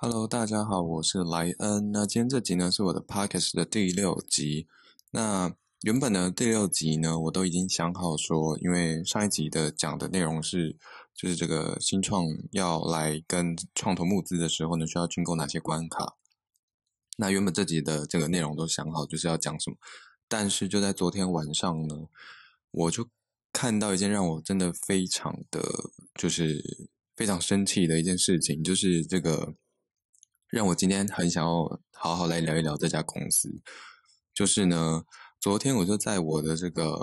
Hello，大家好，我是莱恩。那今天这集呢是我的 podcast 的第六集。那原本呢第六集呢我都已经想好说，因为上一集的讲的内容是，就是这个新创要来跟创投募资的时候呢，需要经过哪些关卡。那原本这集的这个内容都想好，就是要讲什么。但是就在昨天晚上呢，我就看到一件让我真的非常的就是非常生气的一件事情，就是这个。让我今天很想要好好来聊一聊这家公司，就是呢，昨天我就在我的这个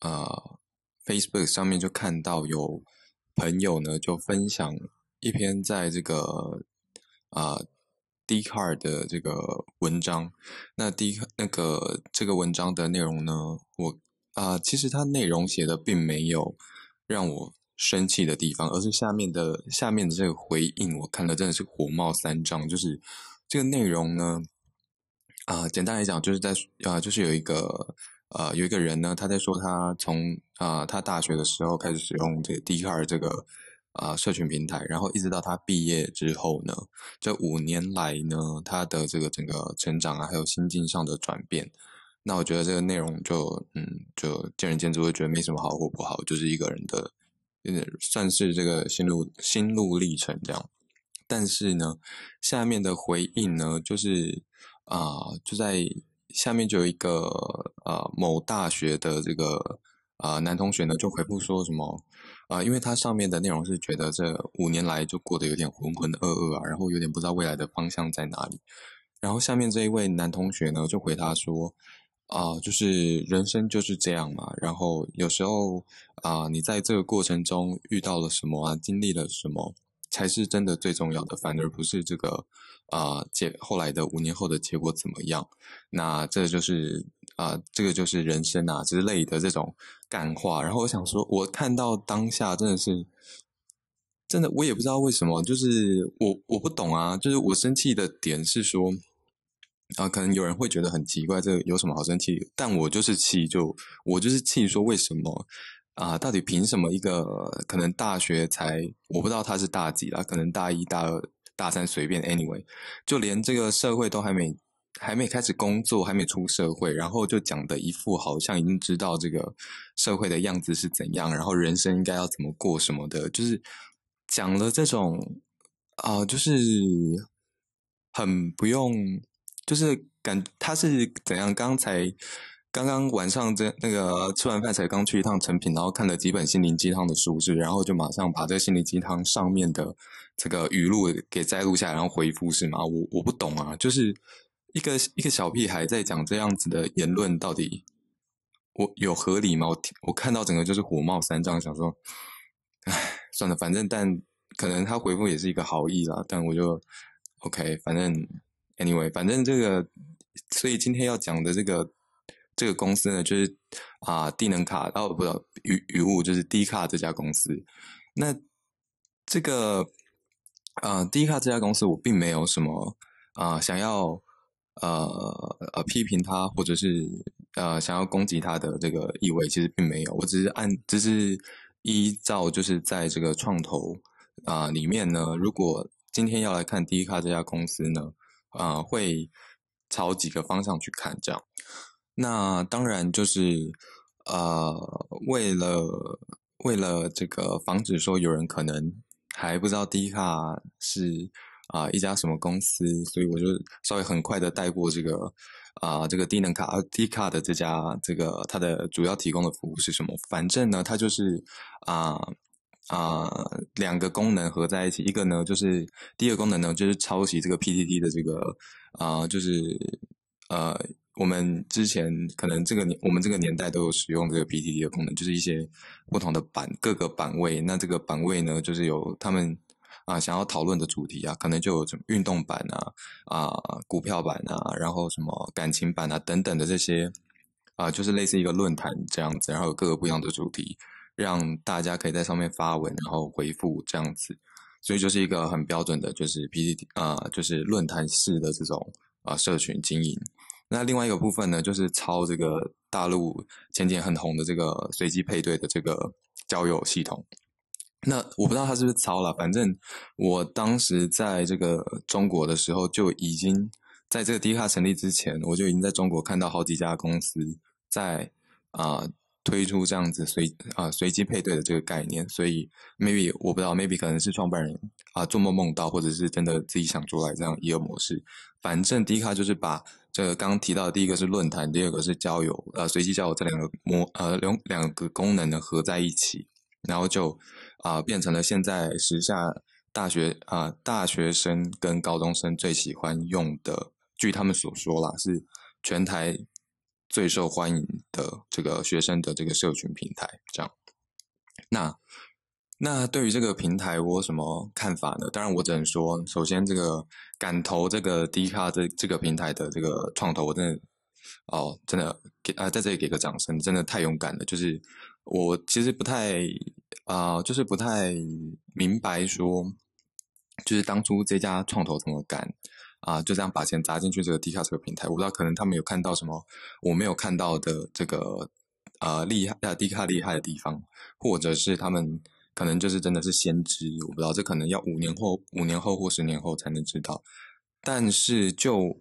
呃 Facebook 上面就看到有朋友呢就分享一篇在这个啊 d c a r 的这个文章，那 D 那个这个文章的内容呢，我啊其实它内容写的并没有让我。生气的地方，而是下面的下面的这个回应，我看了真的是火冒三丈。就是这个内容呢，啊，简单来讲，就是在啊，就是有一个呃，有一个人呢，他在说他从啊，他大学的时候开始使用这个 d c a r 这个啊社群平台，然后一直到他毕业之后呢，这五年来呢，他的这个整个成长啊，还有心境上的转变，那我觉得这个内容就嗯，就见仁见智，会觉得没什么好或不好，就是一个人的。算是这个心路心路历程这样，但是呢，下面的回应呢，就是啊，就在下面就有一个呃某大学的这个啊男同学呢，就回复说什么啊，因为他上面的内容是觉得这五年来就过得有点浑浑噩噩啊，然后有点不知道未来的方向在哪里，然后下面这一位男同学呢，就回答说。啊，就是人生就是这样嘛。然后有时候啊，你在这个过程中遇到了什么啊，经历了什么，才是真的最重要的，反而不是这个啊结后来的五年后的结果怎么样。那这就是啊，这个就是人生啊之类的这种感化。然后我想说，我看到当下真的是真的，我也不知道为什么，就是我我不懂啊，就是我生气的点是说。啊，可能有人会觉得很奇怪，这有什么好生气？但我就是气，就我就是气，说为什么啊？到底凭什么一个可能大学才我不知道他是大几啦，可能大一、大二、大三随便，anyway，就连这个社会都还没还没开始工作，还没出社会，然后就讲的一副好像已经知道这个社会的样子是怎样，然后人生应该要怎么过什么的，就是讲了这种啊，就是很不用。就是感他是怎样？刚才刚刚晚上这那个吃完饭才刚去一趟成品，然后看了几本心灵鸡汤的书，是然后就马上把这个心灵鸡汤上面的这个语录给摘录下来，然后回复是吗？我我不懂啊，就是一个一个小屁孩在讲这样子的言论，到底我有合理吗？我我看到整个就是火冒三丈，想说，唉，算了，反正但可能他回复也是一个好意啦，但我就 OK，反正。Anyway，反正这个，所以今天要讲的这个这个公司呢，就是啊，低能卡哦，不，语语物就是低卡这家公司。那这个啊，低卡这家公司，我并没有什么啊想要呃呃批评他，或者是呃想要攻击他的这个意味，其实并没有。我只是按，只是依照就是在这个创投啊里面呢，如果今天要来看低卡这家公司呢。啊，会朝几个方向去看，这样。那当然就是，呃，为了为了这个防止说有人可能还不知道低卡是啊一家什么公司，所以我就稍微很快的带过这个啊这个低能卡低卡的这家这个它的主要提供的服务是什么？反正呢，它就是啊。啊，两个功能合在一起，一个呢就是第一个功能呢就是抄袭这个 PPT 的这个啊，就是呃，我们之前可能这个年我们这个年代都有使用这个 PPT 的功能，就是一些不同的版各个版位，那这个版位呢就是有他们啊想要讨论的主题啊，可能就有什么运动版啊啊股票版啊，然后什么感情版啊等等的这些啊，就是类似一个论坛这样子，然后有各个不一样的主题。让大家可以在上面发文，然后回复这样子，所以就是一个很标准的，就是 PPT 啊，就是论坛式的这种啊社群经营。那另外一个部分呢，就是抄这个大陆前几年很红的这个随机配对的这个交友系统。那我不知道他是不是抄了，反正我当时在这个中国的时候，就已经在这个 D 卡成立之前，我就已经在中国看到好几家公司在啊推出这样子随啊随机配对的这个概念，所以 maybe 我不知道，maybe 可能是创办人啊做梦梦到，或者是真的自己想出来这样一个模式。反正 D 卡就是把这个刚刚提到的第一个是论坛，第二个是交友，呃随机交友这两个模呃两两个功能呢合在一起。然后就啊变成了现在时下大学啊大学生跟高中生最喜欢用的，据他们所说啦，是全台最受欢迎的这个学生的这个社群平台。这样，那那对于这个平台我有什么看法呢？当然我只能说，首先这个敢投这个 D 卡这这个平台的这个创投，我真的哦真的给啊在这里给个掌声，真的太勇敢了，就是。我其实不太啊，就是不太明白说，就是当初这家创投怎么敢啊，就这样把钱砸进去这个低卡这个平台。我不知道可能他们有看到什么我没有看到的这个啊厉害啊低卡厉害的地方，或者是他们可能就是真的是先知，我不知道这可能要五年后、五年后或十年后才能知道。但是就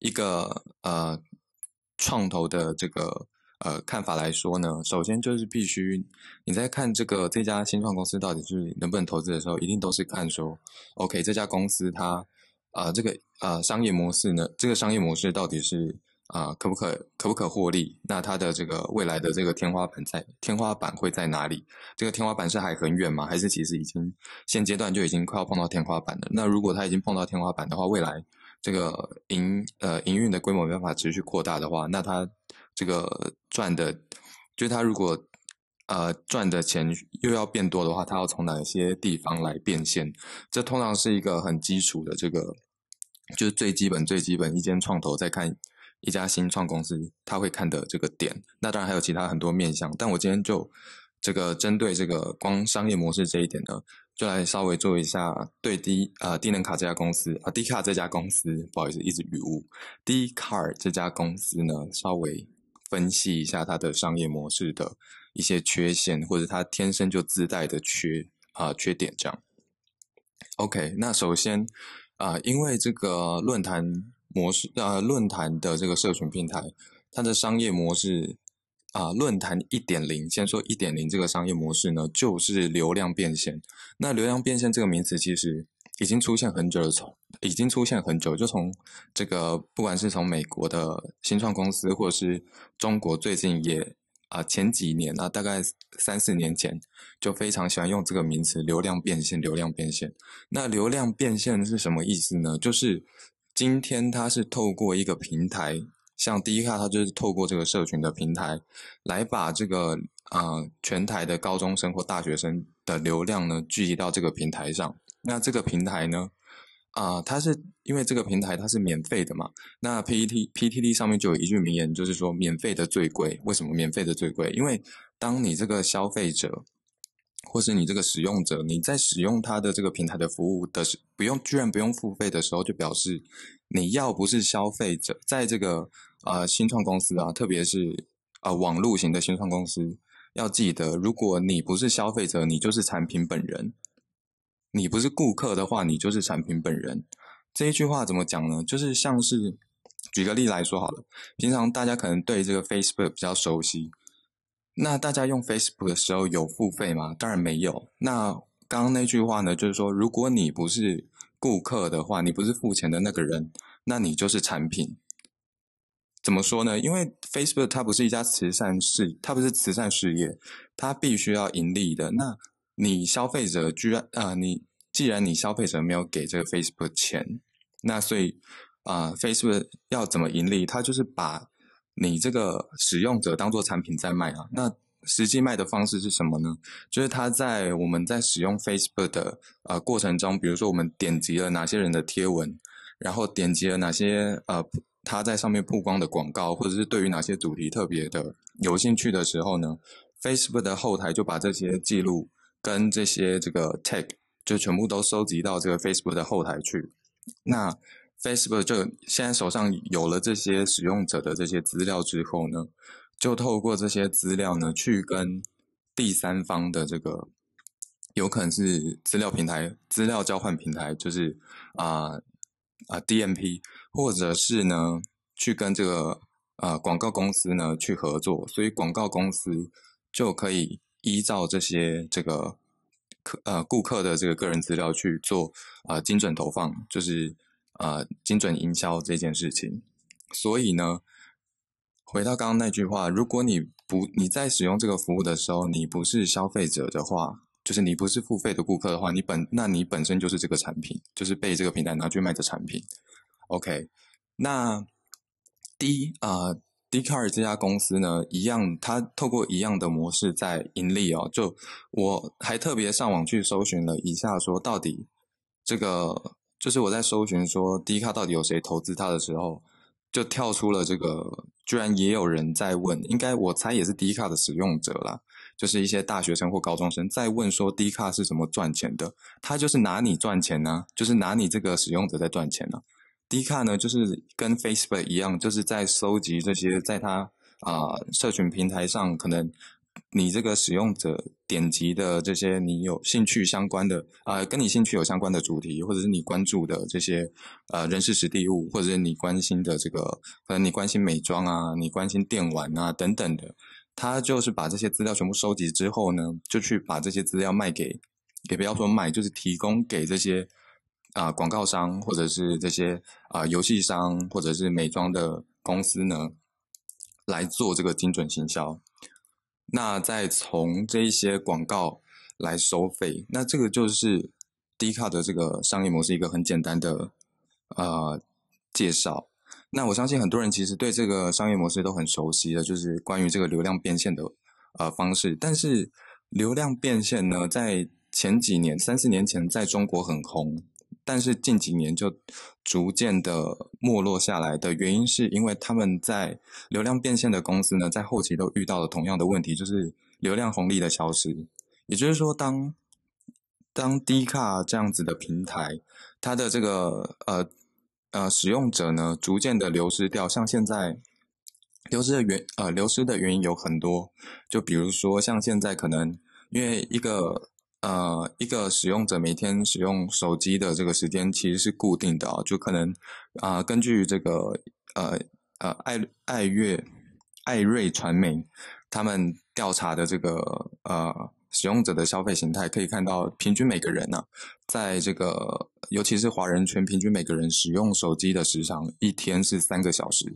一个呃创投的这个。呃，看法来说呢，首先就是必须你在看这个这家新创公司到底是能不能投资的时候，一定都是看说，OK，这家公司它啊这个啊商业模式呢，这个商业模式到底是啊可不可可不可获利？那它的这个未来的这个天花板在天花板会在哪里？这个天花板是还很远吗？还是其实已经现阶段就已经快要碰到天花板了？那如果它已经碰到天花板的话，未来这个营呃营运的规模没办法持续扩大的话，那它这个赚的，就他如果呃赚的钱又要变多的话，他要从哪些地方来变现？这通常是一个很基础的这个，就是最基本最基本一间创投在看一家新创公司，他会看的这个点。那当然还有其他很多面向，但我今天就这个针对这个光商业模式这一点呢，就来稍微做一下对低啊低能卡这家公司啊低卡这家公司，不好意思一直语误，低卡这家公司呢稍微。分析一下它的商业模式的一些缺陷，或者它天生就自带的缺啊缺点，这样。OK，那首先啊，因为这个论坛模式啊，论坛的这个社群平台，它的商业模式啊，论坛一点零，先说一点零这个商业模式呢，就是流量变现。那流量变现这个名词其实。已经出现很久了，从已经出现很久，就从这个不管是从美国的新创公司，或者是中国最近也啊前几年啊，大概三四年前就非常喜欢用这个名词“流量变现”。流量变现，那流量变现是什么意思呢？就是今天它是透过一个平台，像第一卡，它就是透过这个社群的平台来把这个啊全台的高中生或大学生的流量呢聚集到这个平台上。那这个平台呢？啊，它是因为这个平台它是免费的嘛？那 P E T PTT 上面就有一句名言，就是说免费的最贵。为什么免费的最贵？因为当你这个消费者，或是你这个使用者，你在使用它的这个平台的服务的时，不用居然不用付费的时候，就表示你要不是消费者，在这个呃新创公司啊，特别是呃网络型的新创公司，要记得，如果你不是消费者，你就是产品本人。你不是顾客的话，你就是产品本人。这一句话怎么讲呢？就是像是举个例来说好了，平常大家可能对这个 Facebook 比较熟悉，那大家用 Facebook 的时候有付费吗？当然没有。那刚刚那句话呢，就是说，如果你不是顾客的话，你不是付钱的那个人，那你就是产品。怎么说呢？因为 Facebook 它不是一家慈善事，它不是慈善事业，它必须要盈利的。那你消费者居然啊，你既然你消费者没有给这个 Facebook 钱，那所以啊，Facebook 要怎么盈利？它就是把你这个使用者当做产品在卖啊。那实际卖的方式是什么呢？就是它在我们在使用 Facebook 的呃过程中，比如说我们点击了哪些人的贴文，然后点击了哪些呃他在上面曝光的广告，或者是对于哪些主题特别的有兴趣的时候呢，Facebook 的后台就把这些记录。跟这些这个 tag 就全部都收集到这个 Facebook 的后台去，那 Facebook 就现在手上有了这些使用者的这些资料之后呢，就透过这些资料呢去跟第三方的这个有可能是资料平台、资料交换平台，就是啊啊 DMP，或者是呢去跟这个呃广告公司呢去合作，所以广告公司就可以依照这些这个客呃顾客的这个个人资料去做啊精准投放，就是啊精准营销这件事情。所以呢，回到刚刚那句话，如果你不你在使用这个服务的时候，你不是消费者的话。就是你不是付费的顾客的话，你本那你本身就是这个产品，就是被这个平台拿去卖的产品。OK，那第一啊 d c a r 这家公司呢，一样，它透过一样的模式在盈利哦。就我还特别上网去搜寻了一下，说到底这个就是我在搜寻说 d c a r 到底有谁投资它的时候，就跳出了这个，居然也有人在问，应该我猜也是 d c a r 的使用者啦。就是一些大学生或高中生在问说 d c a r 是怎么赚钱的？他就是拿你赚钱呢，就是拿你这个使用者在赚钱呢。D 卡呢，就是跟 Facebook 一样，就是在收集这些在他啊社群平台上可能你这个使用者点击的这些你有兴趣相关的啊，跟你兴趣有相关的主题，或者是你关注的这些呃人事实地物，或者是你关心的这个可能你关心美妆啊，你关心电玩啊等等的。他就是把这些资料全部收集之后呢，就去把这些资料卖给，也不要说卖，就是提供给这些啊广告商或者是这些啊游戏商或者是美妆的公司呢，来做这个精准行销。那再从这一些广告来收费，那这个就是 D 卡的这个商业模式一个很简单的呃介绍。那我相信很多人其实对这个商业模式都很熟悉的，就是关于这个流量变现的呃方式。但是流量变现呢，在前几年、三四年前在中国很红，但是近几年就逐渐的没落下来的原因，是因为他们在流量变现的公司呢，在后期都遇到了同样的问题，就是流量红利的消失。也就是说，当当低卡这样子的平台，它的这个呃。呃，使用者呢逐渐的流失掉，像现在流失的原呃流失的原因有很多，就比如说像现在可能因为一个呃一个使用者每天使用手机的这个时间其实是固定的，就可能啊根据这个呃呃爱爱乐爱瑞传媒他们调查的这个呃。使用者的消费形态可以看到，平均每个人呢，在这个尤其是华人圈，平均每个人使用手机的时长一天是三个小时，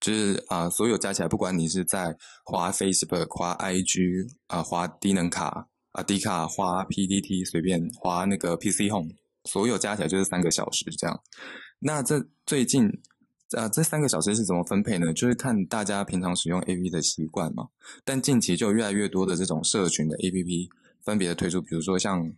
就是啊，所有加起来，不管你是在花 Facebook、花 IG 啊、花低能卡啊、低卡、滑 PDT，随便滑那个 PC Home，所有加起来就是三个小时这样。那这最近。啊，这三个小时是怎么分配呢？就是看大家平常使用 A P P 的习惯嘛。但近期就越来越多的这种社群的 A P P 分别的推出，比如说像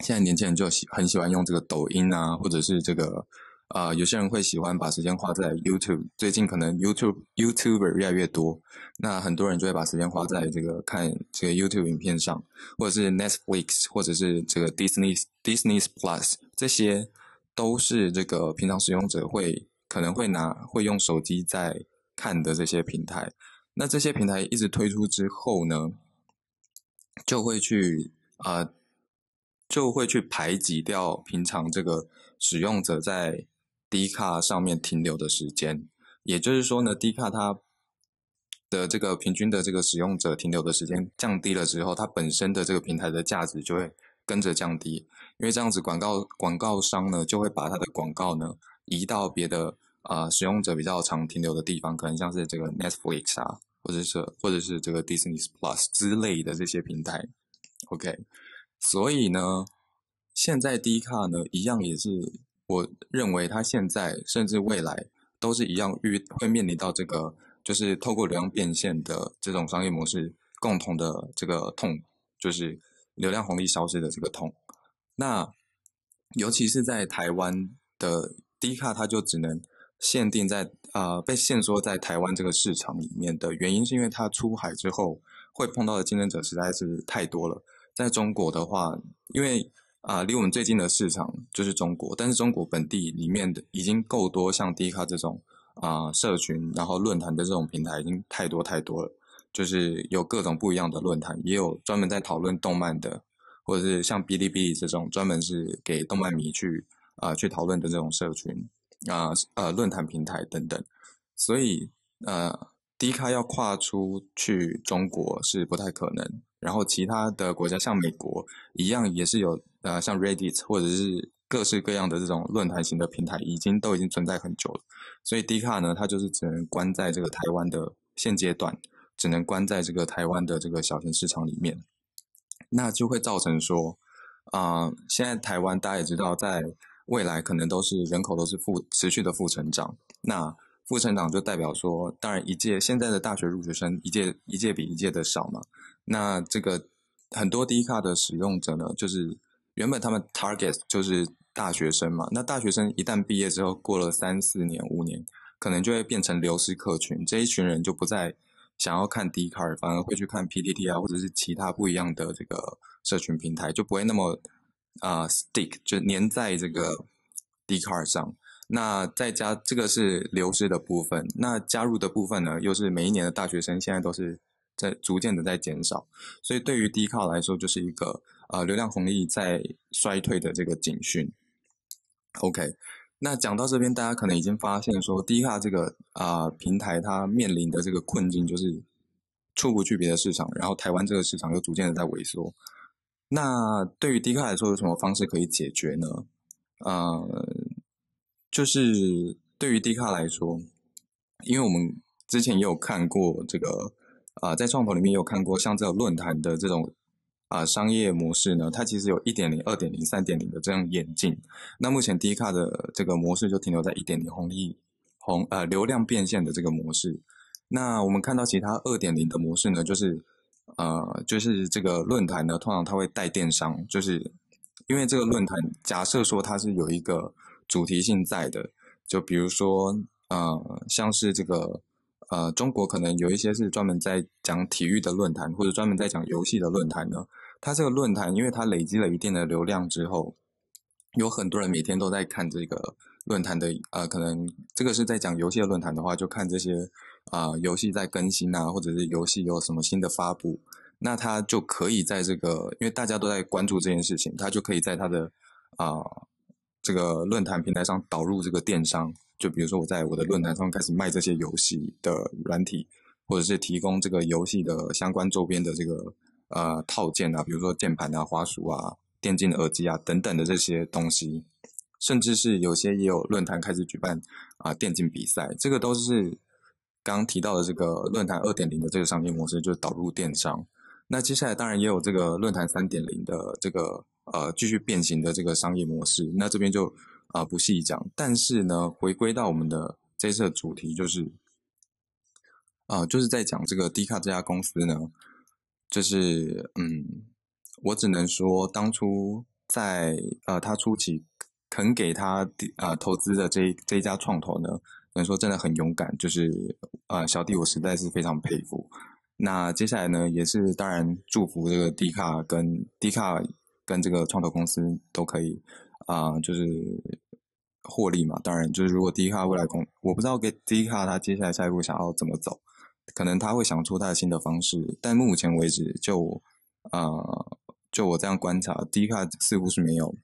现在年轻人就喜很喜欢用这个抖音啊，或者是这个啊，有些人会喜欢把时间花在 YouTube。最近可能 YouTube YouTuber 越来越多，那很多人就会把时间花在这个看这个 YouTube 影片上，或者是 Netflix，或者是这个 Disney Disney Plus，这些都是这个平常使用者会。可能会拿会用手机在看的这些平台，那这些平台一直推出之后呢，就会去啊，就会去排挤掉平常这个使用者在 D 卡上面停留的时间。也就是说呢，D 卡它的这个平均的这个使用者停留的时间降低了之后，它本身的这个平台的价值就会跟着降低，因为这样子广告广告商呢就会把它的广告呢。移到别的啊使用者比较常停留的地方，可能像是这个 Netflix 啊，或者是或者是这个 Disney Plus 之类的这些平台。OK，所以呢，现在 D 卡呢一样也是，我认为它现在甚至未来都是一样遇会面临到这个，就是透过流量变现的这种商业模式共同的这个痛，就是流量红利消失的这个痛。那尤其是在台湾的。低卡它就只能限定在啊被限缩在台湾这个市场里面的原因，是因为它出海之后会碰到的竞争者实在是太多了。在中国的话，因为啊离我们最近的市场就是中国，但是中国本地里面的已经够多像低卡这种啊社群，然后论坛的这种平台已经太多太多了，就是有各种不一样的论坛，也有专门在讨论动漫的，或者是像哔哩哔哩这种专门是给动漫迷去啊去讨论的这种社群啊呃论坛平台等等，所以呃。低卡要跨出去中国是不太可能，然后其他的国家像美国一样也是有呃像 Reddit 或者是各式各样的这种论坛型的平台，已经都已经存在很久了。所以低卡呢，它就是只能关在这个台湾的现阶段，只能关在这个台湾的这个小型市场里面，那就会造成说啊，现在台湾大家也知道，在未来可能都是人口都是负持续的负成长，那。副成长就代表说，当然一届现在的大学入学生一届一届比一届的少嘛。那这个很多低卡的使用者呢，就是原本他们 target 就是大学生嘛。那大学生一旦毕业之后，过了三四年、五年，可能就会变成流失客群。这一群人就不再想要看低卡，反而会去看 PTT 啊，或者是其他不一样的这个社群平台，就不会那么啊 stick 就粘在这个低卡上。那再加这个是流失的部分，那加入的部分呢，又是每一年的大学生现在都是在逐渐的在减少，所以对于低卡来说，就是一个呃流量红利在衰退的这个警讯。OK，那讲到这边，大家可能已经发现说，低卡这个啊平台它面临的这个困境就是出不去别的市场，然后台湾这个市场又逐渐的在萎缩。那对于低卡来说，有什么方式可以解决呢？呃。就是对于低卡来说，因为我们之前也有看过这个啊，在创投里面也有看过像这个论坛的这种啊商业模式呢，它其实有一点零、二点零、三点零的这样演进。那目前 D 卡的这个模式就停留在一点零红利红呃流量变现的这个模式。那我们看到其他二点零的模式呢，就是呃就是这个论坛呢，通常它会带电商，就是因为这个论坛假设说它是有一个。主题性在的，就比如说，呃，像是这个，呃，中国可能有一些是专门在讲体育的论坛，或者专门在讲游戏的论坛呢。它这个论坛，因为它累积了一定的流量之后，有很多人每天都在看这个论坛的，呃，可能这个是在讲游戏的论坛的话，就看这些啊游戏在更新啊，或者是游戏有什么新的发布，那它就可以在这个，因为大家都在关注这件事情，它就可以在它的啊。这个论坛平台上导入这个电商，就比如说我在我的论坛上开始卖这些游戏的软体，或者是提供这个游戏的相关周边的这个呃套件啊，比如说键盘啊、滑鼠啊、电竞耳机啊等等的这些东西，甚至是有些也有论坛开始举办啊电竞比赛，这个都是刚刚提到的这个论坛二点零的这个商业模式，就是导入电商。那接下来当然也有这个论坛三点零的这个。呃，继续变形的这个商业模式，那这边就啊不细讲。但是呢，回归到我们的这次的主题，就是啊，就是在讲这个低卡这家公司呢，就是嗯，我只能说，当初在呃他初期肯给他啊投资的这这一家创投呢，能说真的很勇敢，就是啊小弟我实在是非常佩服。那接下来呢，也是当然祝福这个低卡跟低卡。跟这个创投公司都可以啊，就是获利嘛。当然，就是如果 D 卡未来公，我不知道给 D 卡他接下来下一步想要怎么走，可能他会想出他的新的方式。但目前为止，就啊，就我这样观察，低卡似乎是没有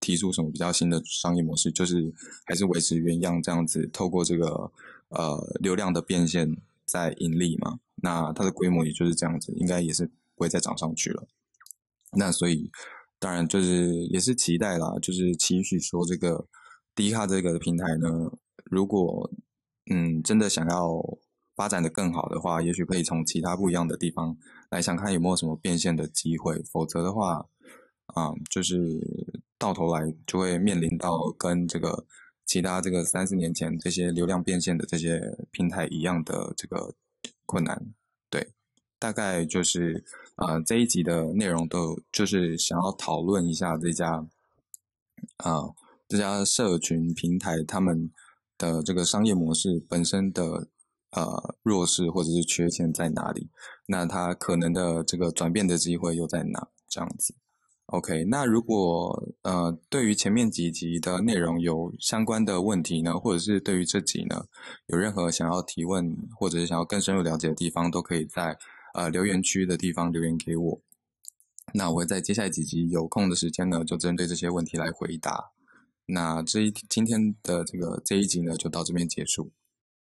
提出什么比较新的商业模式，就是还是维持原样这样子，透过这个呃流量的变现在盈利嘛。那它的规模也就是这样子，应该也是不会再涨上去了。那所以，当然就是也是期待啦，就是期许说这个低卡这个平台呢，如果嗯真的想要发展的更好的话，也许可以从其他不一样的地方来想看有没有什么变现的机会，否则的话，啊，就是到头来就会面临到跟这个其他这个三四年前这些流量变现的这些平台一样的这个困难，对。大概就是啊，这一集的内容都就是想要讨论一下这家啊这家社群平台他们的这个商业模式本身的呃弱势或者是缺陷在哪里？那它可能的这个转变的机会又在哪？这样子。OK，那如果呃对于前面几集的内容有相关的问题呢，或者是对于这集呢有任何想要提问或者是想要更深入了解的地方，都可以在。呃，留言区的地方留言给我。那我会在接下来几集有空的时间呢，就针对这些问题来回答。那这一今天的这个这一集呢，就到这边结束。